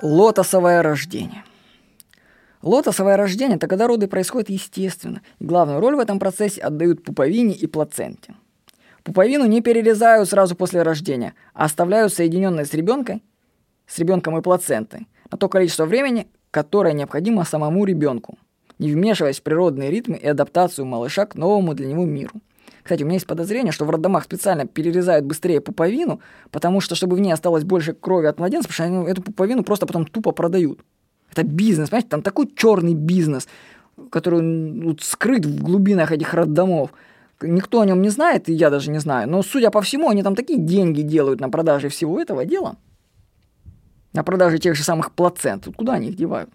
Лотосовое рождение. Лотосовое рождение – это когда роды происходят естественно. И главную роль в этом процессе отдают пуповине и плаценте. Пуповину не перерезают сразу после рождения, а оставляют соединенной с ребенком, с ребенком и плацентой на то количество времени, которое необходимо самому ребенку, не вмешиваясь в природные ритмы и адаптацию малыша к новому для него миру. Кстати, у меня есть подозрение, что в роддомах специально перерезают быстрее пуповину, потому что, чтобы в ней осталось больше крови от младенца, потому что они эту пуповину просто потом тупо продают. Это бизнес, понимаете, там такой черный бизнес, который ну, скрыт в глубинах этих роддомов. Никто о нем не знает, и я даже не знаю. Но, судя по всему, они там такие деньги делают на продаже всего этого дела. На продаже тех же самых плацент. Вот куда они их девают?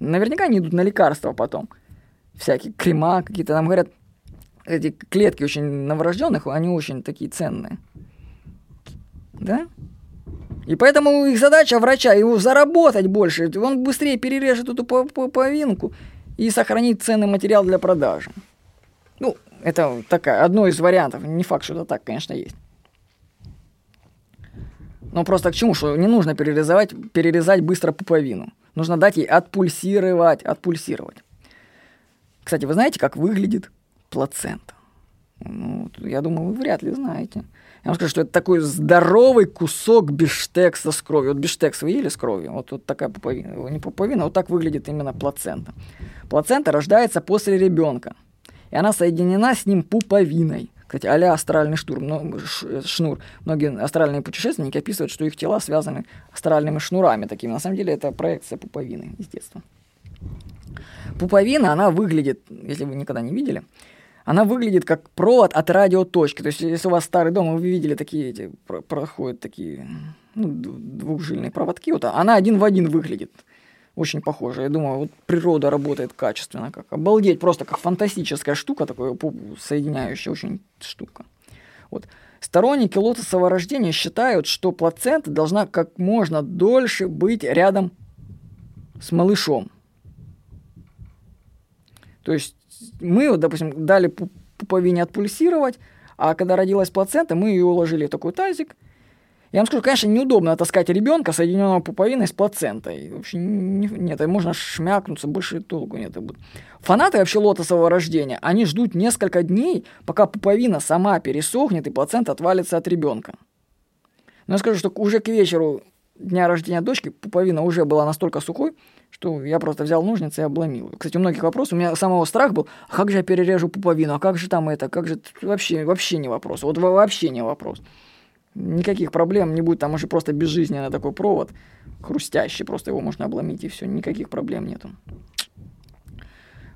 Наверняка они идут на лекарства потом. Всякие крема какие-то. Нам говорят, эти клетки очень новорожденных, они очень такие ценные. Да? И поэтому их задача врача его заработать больше. Он быстрее перережет эту половинку и сохранит ценный материал для продажи. Ну, это такая, одно из вариантов. Не факт, что это так, конечно, есть. Но просто к чему? Что не нужно перерезать, перерезать быстро пуповину. Нужно дать ей отпульсировать, отпульсировать. Кстати, вы знаете, как выглядит плацента. Ну, я думаю, вы вряд ли знаете. Я вам скажу, что это такой здоровый кусок биштекса с кровью. Вот биштекс вы ели с кровью? Вот, вот такая пуповина. Не пуповина, вот так выглядит именно плацента. Плацента рождается после ребенка. И она соединена с ним пуповиной. Кстати, а астральный штурм, ну, шнур. Многие астральные путешественники описывают, что их тела связаны астральными шнурами такими. На самом деле это проекция пуповины из детства. Пуповина, она выглядит, если вы никогда не видели, она выглядит как провод от радиоточки. То есть, если у вас старый дом, вы видели такие эти, проходят такие ну, двухжильные проводки, вот она один в один выглядит. Очень похоже. Я думаю, вот природа работает качественно. Как обалдеть, просто как фантастическая штука, такая соединяющая очень штука. Вот. Сторонники лотосового рождения считают, что плацента должна как можно дольше быть рядом с малышом. То есть мы, вот, допустим, дали пуповине отпульсировать, а когда родилась плацента, мы ее уложили в такой тазик. Я вам скажу, конечно, неудобно таскать ребенка, соединенного пуповиной с плацентой. Вообще не, нет, можно шмякнуться, больше толку нет. Фанаты вообще лотосового рождения, они ждут несколько дней, пока пуповина сама пересохнет и плацента отвалится от ребенка. Но я скажу, что уже к вечеру дня рождения дочки пуповина уже была настолько сухой, что я просто взял ножницы и обломил. Кстати, у многих вопросов, у меня самого страх был, а как же я перережу пуповину, а как же там это, как же... Вообще, вообще не вопрос. Вот вообще не вопрос. Никаких проблем не будет, там уже просто безжизненный такой провод, хрустящий, просто его можно обломить и все, никаких проблем нету.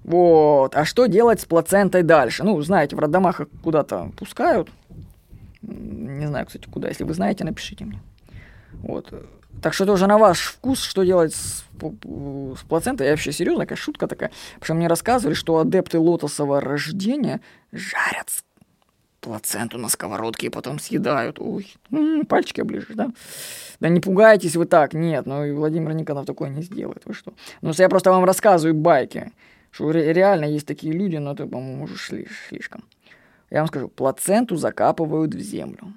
Вот, а что делать с плацентой дальше? Ну, знаете, в роддомах куда-то пускают. Не знаю, кстати, куда. Если вы знаете, напишите мне. Вот. Так что это уже на ваш вкус, что делать с, с плацентой. Я вообще серьезно, какая шутка такая. Что мне рассказывали, что адепты лотосового рождения жарят плаценту на сковородке и потом съедают. Ой, м-м, пальчики оближешь, да? Да не пугайтесь вы так, нет, ну и Владимир Никонов такое не сделает, вы что? Ну, я просто вам рассказываю байки, что реально есть такие люди, но это, по-моему, уже слишком. Я вам скажу, плаценту закапывают в землю.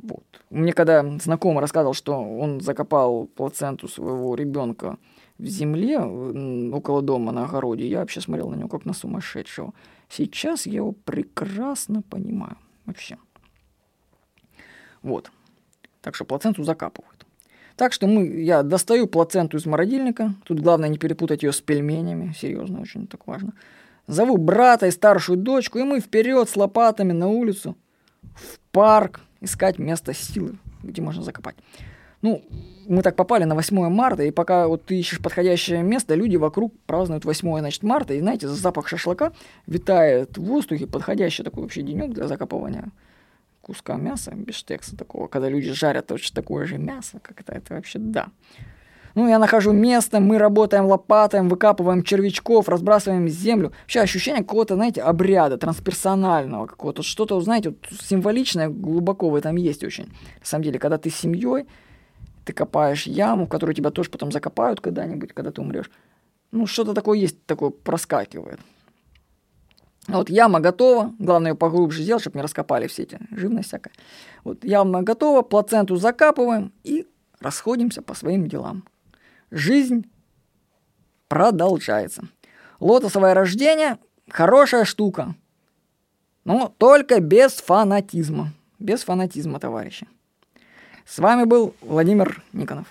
Вот. Мне когда знакомый рассказывал, что он закопал плаценту своего ребенка в земле около дома на огороде, я вообще смотрел на него как на сумасшедшего. Сейчас я его прекрасно понимаю. Вообще. Вот. Так что плаценту закапывают. Так что мы, я достаю плаценту из морозильника. Тут главное не перепутать ее с пельменями. Серьезно, очень так важно. Зову брата и старшую дочку, и мы вперед с лопатами на улицу, в парк, искать место силы, где можно закопать. Ну, мы так попали на 8 марта, и пока вот ты ищешь подходящее место, люди вокруг празднуют 8 значит, марта, и знаете, запах шашлыка витает в воздухе, подходящий такой вообще денек для закапывания куска мяса, биштекса такого, когда люди жарят точно такое же мясо, как это, это вообще да. Ну, я нахожу место, мы работаем лопатаем, выкапываем червячков, разбрасываем землю. Вообще ощущение какого-то, знаете, обряда, трансперсонального какого-то. Что-то, знаете, вот символичное глубоко в этом есть очень. На самом деле, когда ты с семьей, ты копаешь яму, в которую тебя тоже потом закопают когда-нибудь, когда ты умрешь. Ну, что-то такое есть, такое проскакивает. Вот яма готова, главное ее поглубже сделать, чтобы не раскопали все эти живность всякая. Вот яма готова, плаценту закапываем и расходимся по своим делам. Жизнь продолжается. Лотосовое рождение – хорошая штука, но только без фанатизма. Без фанатизма, товарищи. С вами был Владимир Никонов.